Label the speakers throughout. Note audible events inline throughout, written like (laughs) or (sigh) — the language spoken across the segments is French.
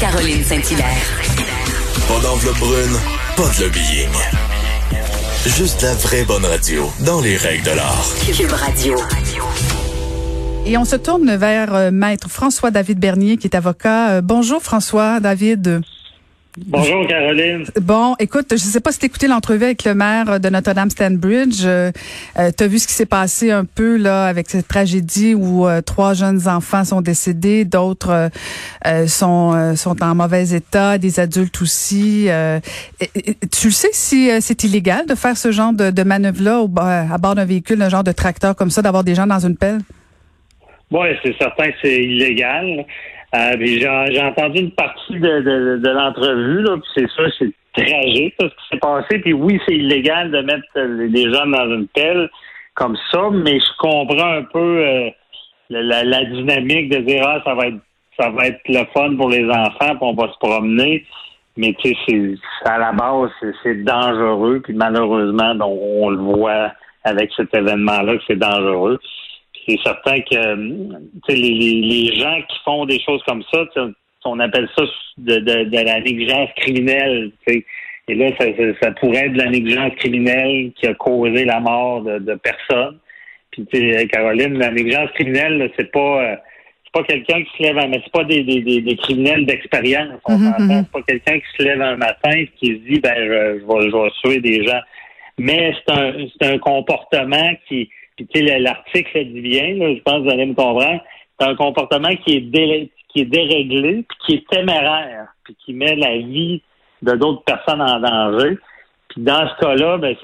Speaker 1: Caroline Saint-Hilaire.
Speaker 2: Pas d'enveloppe brune, pas de lobbying. Juste la vraie bonne radio, dans les règles de l'art.
Speaker 1: Cube Radio.
Speaker 3: Et on se tourne vers euh, Maître François-David Bernier, qui est avocat. Euh, bonjour François-David.
Speaker 4: Bonjour Caroline.
Speaker 3: Bon, écoute, je sais pas si écouté l'entrevue avec le maire de Notre-Dame Stanbridge. Euh, euh tu as vu ce qui s'est passé un peu là avec cette tragédie où euh, trois jeunes enfants sont décédés, d'autres euh, sont sont en mauvais état, des adultes aussi. tu le sais si c'est illégal de faire ce genre de, de manœuvre là à bord d'un véhicule, un genre de tracteur comme ça, d'avoir des gens dans une pelle?
Speaker 4: Oui, c'est certain que c'est illégal. Euh, j'ai entendu une partie de, de, de l'entrevue, là, puis c'est ça, c'est tragique ce qui s'est passé. Puis oui, c'est illégal de mettre les jeunes dans une pelle comme ça, mais je comprends un peu euh, la, la, dynamique de dire ah, ça va être ça va être le fun pour les enfants, puis on va se promener. Mais tu sais, à la base, c'est dangereux, puis malheureusement, on le voit avec cet événement-là que c'est dangereux c'est certain que les, les, gens qui font des choses comme ça, on appelle ça de, de, la négligence criminelle. Et là, ça, pourrait être de la négligence criminelle qui a causé la mort de, de personnes. Puis, Caroline, la négligence criminelle, c'est pas euh, c'est pas quelqu'un qui se lève, mais c'est pas des, des, des, criminels d'expérience. Mm-hmm, mm-hmm. C'est pas quelqu'un qui se lève un matin et qui se dit ben je, je, vais, je vais tuer des gens. Mais c'est un c'est un comportement qui puis tu sais, l'article dit bien, je pense que vous allez me comprendre, c'est un comportement qui est, qui est déréglé, puis qui est téméraire, puis qui met la vie de d'autres personnes en danger. Puis dans ce cas-là, ben,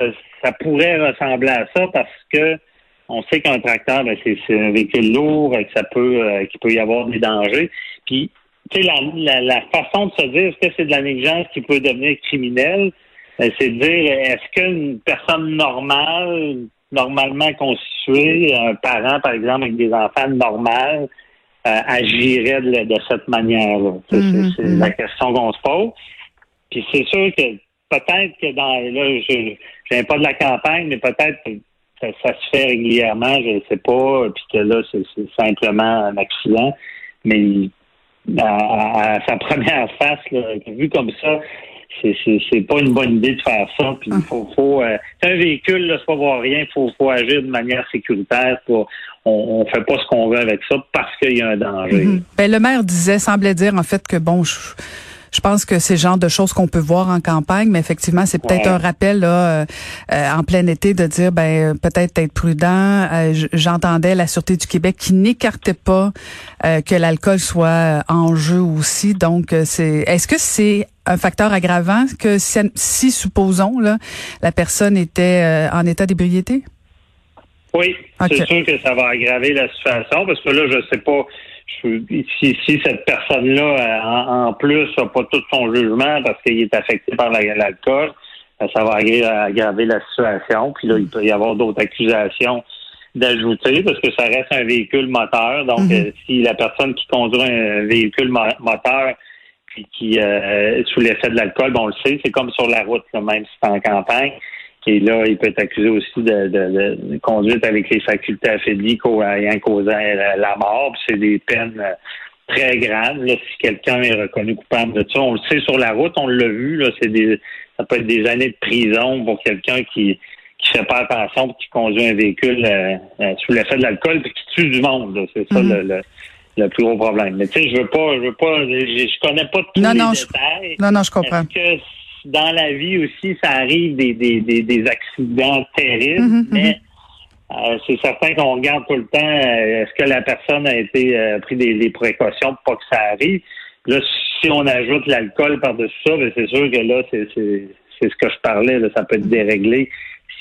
Speaker 4: ça, pourrait ressembler à ça parce que on sait qu'un tracteur, ben, c'est un véhicule lourd, que ça peut euh, qu'il peut y avoir des dangers. Puis tu sais, la, la, façon de se dire est-ce que c'est de la négligence qui peut devenir criminelle, ben, c'est de dire est-ce qu'une personne normale, normalement constitué, un parent, par exemple, avec des enfants normaux, euh, agirait de, cette manière-là. C'est mm-hmm. la question qu'on se pose. Puis c'est sûr que peut-être que dans là, je viens pas de la campagne, mais peut-être que ça, se fait régulièrement, je ne sais pas, puis que là, c'est simplement un accident. Mais à, sa (laughs) première face, vu comme ça, c'est pas une bonne idée de faire ça. Puis faut, faut euh, c'est un véhicule, là, c'est pas voir rien, faut, faut agir de manière sécuritaire. Pour, on, on fait pas ce qu'on veut avec ça parce qu'il y a un danger.
Speaker 3: Mm-hmm. ben, le maire disait, semblait dire en fait que bon, je, je pense que c'est le genre de choses qu'on peut voir en campagne, mais effectivement, c'est peut-être un rappel là, euh, euh, en plein été de dire ben peut-être être prudent. Euh, j'entendais la Sûreté du Québec qui n'écartait pas que l'alcool soit en jeu aussi. Donc, c'est est-ce que c'est un facteur aggravant que si, supposons là, la personne était en état d'ébriété?
Speaker 4: Oui, c'est sûr que ça va aggraver la situation parce que là, je sais pas si, si cette personne-là, euh, en, plus, n'a pas tout son jugement parce qu'il est affecté par l'alcool, ben, ça va aggraver la situation. Puis là, il peut y avoir d'autres accusations d'ajouter parce que ça reste un véhicule moteur. Donc, mm-hmm. euh, si la personne qui conduit un véhicule moteur puis qui euh, sous l'effet de l'alcool, bon, on le sait, c'est comme sur la route, même si c'est en campagne. Et là, il peut être accusé aussi de, de, conduite avec les facultés affaiblies ayant causé la mort. C'est des peines euh, très graves. si quelqu'un est reconnu coupable de ça, on le sait sur la route, on l'a vu. Là, c'est des, ça peut être des années de prison pour quelqu'un qui qui fait pas attention qui conduit un véhicule euh, euh, sous l'effet de l'alcool et qui tue du monde. C'est ça mm-hmm. le, le, plus gros problème. Mais tu sais, je veux pas, je veux pas, je, connais pas tous
Speaker 3: non,
Speaker 4: les
Speaker 3: non,
Speaker 4: détails.
Speaker 3: Je, non, non, je comprends
Speaker 4: dans la vie aussi, ça arrive des, des, des, des accidents terribles, mhm, mhm. mais euh, c'est certain qu'on regarde tout le temps euh, est-ce que la personne a été euh, pris des, précautions pour pas que ça arrive. Là, si on ajoute l'alcool par-dessus ça, ben, c'est sûr que là, c'est ce que je parlais, là, ça peut être déréglé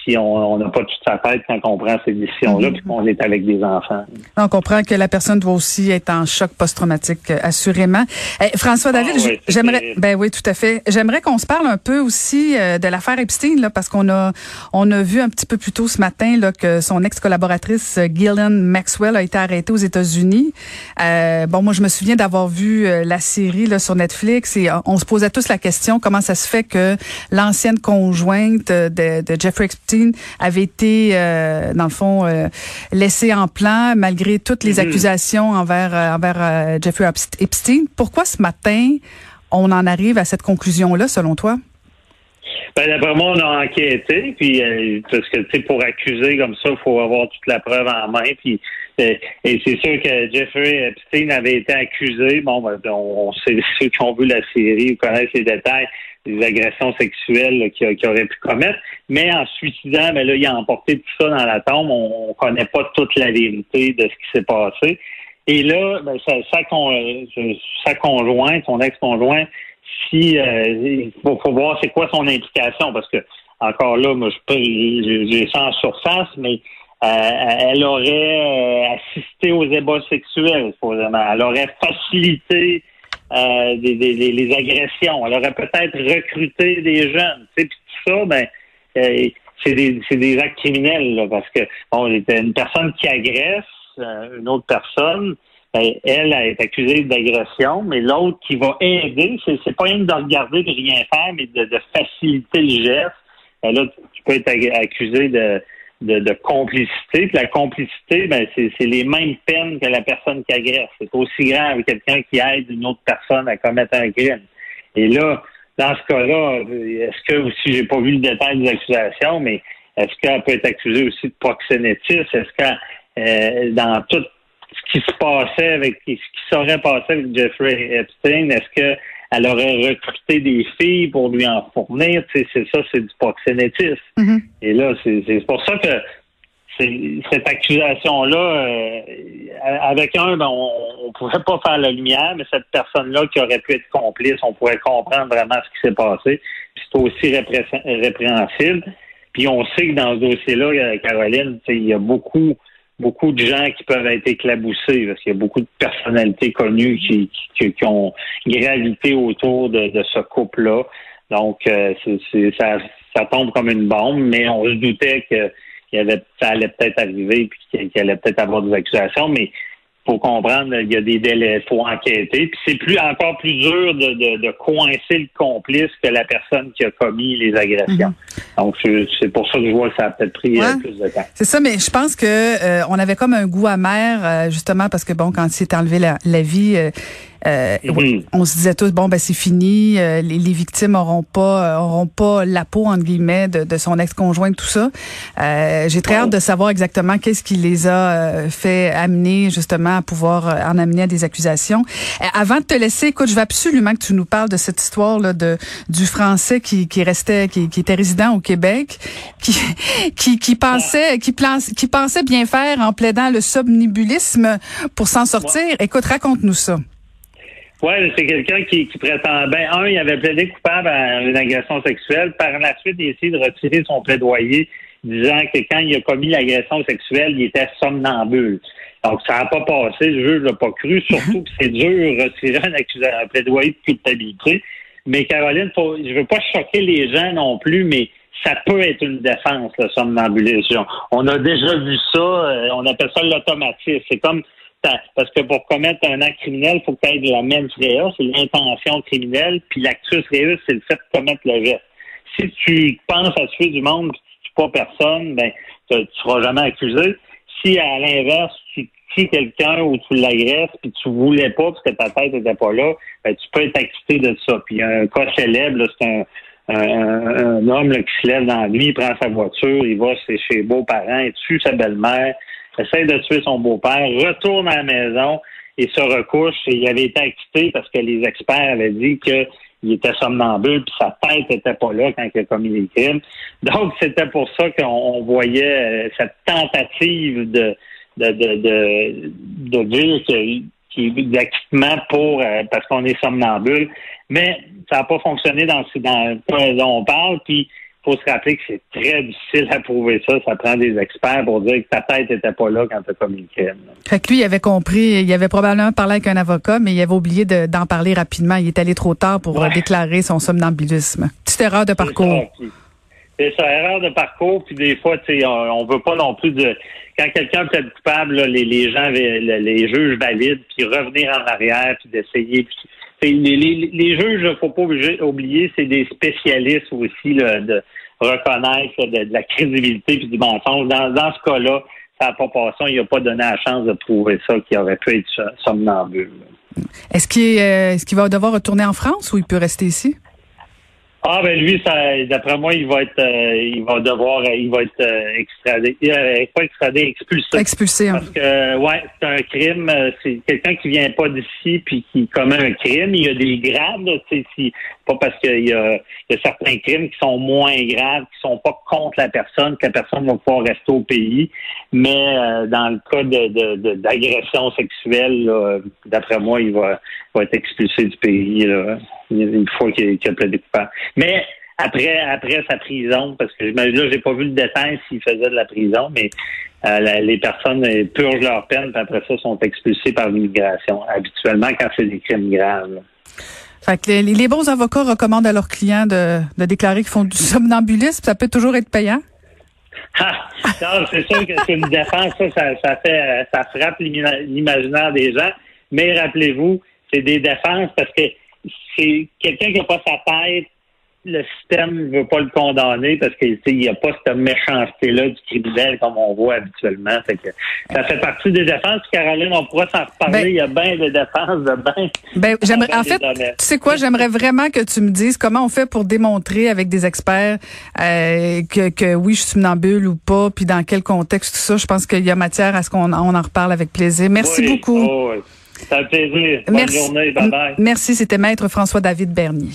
Speaker 4: si on n'a pas toute sa tête quand on prend ces décisions-là, mhm. puis qu'on est avec des enfants.
Speaker 3: On comprend que la personne doit aussi être en choc post-traumatique, euh, assurément. Eh, François ah David, j'aimerais, ben oui, tout à fait. J'aimerais qu'on se parle un peu aussi euh, de l'affaire Epstein, là, parce qu'on a, on a vu un petit peu plus tôt ce matin là que son ex-collaboratrice euh, Gillian Maxwell a été arrêtée aux États-Unis. Euh, bon, moi, je me souviens d'avoir vu la série là sur Netflix et on se posait tous la question comment ça se fait que l'ancienne conjointe de, de Jeffrey Epstein avait été, dans le fond, laissé en plan malgré toutes les mm-hmm. accusations envers, envers Jeffrey Epstein. Pourquoi ce matin on en arrive à cette conclusion-là, selon toi?
Speaker 4: Ben, d'après moi, on a enquêté, puis euh, parce que tu sais, pour accuser comme ça, il faut avoir toute la preuve en main. Puis euh, et c'est sûr que Jeffrey Epstein avait été accusé. Bon, ben, on, sait (laughs) ceux qui ont vu la série connaissent les détails des agressions sexuelles qu'il aurait pu commettre. Mais en suicidant, ben là, il a emporté tout ça dans la tombe. On, ne connaît pas toute la vérité de ce qui s'est passé. Et là, ben, sa, sa, sa conjointe, son ex-conjoint, si euh, il faut, voir c'est quoi son implication parce que encore là, moi je j'ai ça en surface, mais euh, elle aurait euh, assisté aux ébats sexuels, supposément. Elle aurait facilité les agressions. Elle aurait peut-être recruté des jeunes. Puis tout ça, ben c'est des, des actes criminels parce que bon, une personne qui agresse une autre personne ben, elle, elle est accusée d'agression, mais l'autre qui va aider, c'est, pas rien de regarder de rien faire, mais de, faciliter le geste. Ben, là, tu peux être accusé de, de, complicité. Puis la complicité, ben, c'est, c'est les mêmes peines que la personne qui agresse. C'est aussi grave quelqu'un qui aide une autre personne à commettre un crime. Et là, dans ce cas-là, est-ce que aussi j'ai pas vu le détail des accusations, mais est-ce qu'elle peut être accusée aussi de proxénétisme? Est-ce que euh, dans toute ce qui se passait avec ce qui serait passé avec Jeffrey Epstein, est-ce qu'elle aurait recruté des filles pour lui en fournir? c'est ça, c'est du proxénétisme. Mm-hmm. Et là, c'est pour ça que cette accusation-là, euh, avec un, ben, on ne pourrait pas faire la lumière, mais cette personne-là qui aurait pu être complice, on pourrait comprendre vraiment ce qui s'est passé. C'est aussi répréhensible. Puis on sait que dans ce dossier-là, Caroline, il y a beaucoup beaucoup de gens qui peuvent être éclaboussés parce qu'il y a beaucoup de personnalités connues qui, qui, ont gravité autour de, ce couple-là. Donc, euh, ça, ça tombe comme une bombe, mais on se doutait que y avait, ça allait peut-être arriver puis qu'il allait peut-être avoir des accusations, mais faut comprendre, il y a des délais, il faut enquêter. Puis c'est plus encore plus dur de, de, coincer le complice que la personne qui a commis les agressions. Mhm. Donc c'est pour ça que je vois que ça a peut-être pris euh, plus de temps.
Speaker 3: C'est ça, mais je pense que euh, on avait comme un goût amer, euh, justement parce que bon, quand il s'est enlevé la, la vie euh, mhm. On se disait tous bon ben c'est fini, euh, les, les, victimes auront pas euh, auront pas la peau entre guillemets de, de son ex-conjoint tout ça. J'ai très hâte de savoir exactement qu'est-ce qui les a fait amener justement à pouvoir en amener à des accusations. avant de te laisser, écoute, je veux absolument que tu nous parles de cette histoire là de du français qui, qui restait qui, qui était résident au Québec, qui (laughs) qui, qui pensait qui, qui pensait bien faire en plaidant le somnibulisme pour s'en sortir. Écoute, raconte-nous ça.
Speaker 4: Oui, c'est quelqu'un qui, qui prétend. Ben, un, il avait plaidé coupable à une agression sexuelle. Par la suite, il a essayé de retirer son plaidoyer, disant que quand il a commis l'agression sexuelle, il était somnambule. Donc, ça n'a pas passé. Le juge l'a pas cru. Surtout que c'est dur de retirer un, un plaidoyer de culpabilité. Mais Caroline, je veux pas choquer les gens non plus, mais ça peut être une défense, le somnambulisme. On a déjà vu ça. Euh, on appelle ça l'automatisme. C'est comme parce que pour commettre un acte criminel, il faut que tu aies la mens rea, c'est l'intention criminelle, puis l'actus reus, c'est le fait de commettre le geste. Si tu penses à tuer du monde puis tu tues pas personne, ben tu ne seras jamais accusé. Si à l'inverse, tu tues quelqu'un ou tu l'agresses puis tu voulais pas parce que ta tête n'était pas là, ben, tu peux être acquitté de ça. Puis un cas célèbre, c'est un, homme qui se lève dans la nuit, il prend sa voiture, il va chez ses beaux-parents, il tue sa belle-mère, essaie de tuer son beau-père, retourne à la maison et se recouche. Et il avait été acquitté parce que les experts avaient dit qu'il était somnambule, puis sa tête n'était pas là quand il a commis les crimes. Donc, c'était pour ça qu'on voyait euh, cette tentative de de, de, de, dire qu'il d'acquittement pour euh, parce qu'on est somnambule. Mais ça n'a pas fonctionné dans, dans le cas dont on parle. Puis faut se rappeler que c'est très difficile à prouver ça. Ça prend des experts pour dire que ta tête n'était pas là quand tu crime.
Speaker 3: Fait que lui, il avait compris, il avait probablement parlé avec un avocat, mais il avait oublié d'en parler rapidement. Il est allé trop tard pour déclarer son somnambulisme. Petite erreur de parcours.
Speaker 4: C'est ça, erreur de parcours, puis des fois, tu sais, on, veut pas non plus de quand quelqu'un peut être coupable, les, les gens, les, juges valident, puis revenir en arrière, puis d'essayer. Les, les, les, juges, faut pas oublier, c'est des spécialistes aussi de reconnaître de, la crédibilité puis du mensonge. Dans, dans ce cas-là, ça n'a pas passé. Il n'a pas donné la chance de prouver ça, qui aurait pu être somnambule.
Speaker 3: Est-ce qu'il est, qu'il va devoir retourner en France ou il peut rester ici?
Speaker 4: Ah ben lui, d'après moi, il va être, euh, il va devoir, il va être euh, extradé, euh, pas extradé, expulsé.
Speaker 3: Expulsé. Hein.
Speaker 4: Parce que ouais, c'est un crime. C'est quelqu'un qui vient pas d'ici puis qui commet un crime. Il y a des grades, tu sais, pas parce qu'il y a, y a certains crimes qui sont moins graves, qui sont pas contre la personne, que la personne va pouvoir rester au pays. Mais dans le cas de d'agression sexuelle, d'après moi, il va, va être expulsé du pays. Là une fois qu'il a plaidé coupable. Mais après, après sa prison, parce que là, j'ai pas vu le détail s'il faisait de la prison, mais euh, les personnes purgent leur peine, puis après ça, sont expulsées par l'immigration, habituellement quand c'est des crimes graves.
Speaker 3: Fait que les, bons avocats recommandent à leurs clients de, déclarer qu'ils font du somnambulisme. Ça peut toujours être payant? (laughs)
Speaker 4: Ah, c'est sûr que c'est une défense, ça, ça, fait, ça frappe l'imaginaire des gens. Mais rappelez-vous, c'est des défenses parce que c'est quelqu'un qui n'a pas sa tête. Le système ne veut pas le condamner parce qu'il n'y a pas cette méchanceté-là du criminel comme on voit habituellement. ça fait partie des défenses. Caroline, on pourra s'en reparler. Ben- il y a bien des défenses de bien.
Speaker 3: Ben, j'aimerais, en fait, tu sais quoi, j'aimerais vraiment que tu me dises comment on fait pour démontrer avec des experts euh, que, que oui, je suis somnambule ou pas, puis dans quel contexte tout ça. Je pense qu'il y a matière à ce qu'on on en reparle avec plaisir. Merci beaucoup.
Speaker 4: Oh, ça plaisir. Bonne
Speaker 3: Merci.
Speaker 4: journée. Bye bye.
Speaker 3: Merci. C'était Maître François-David Bernier.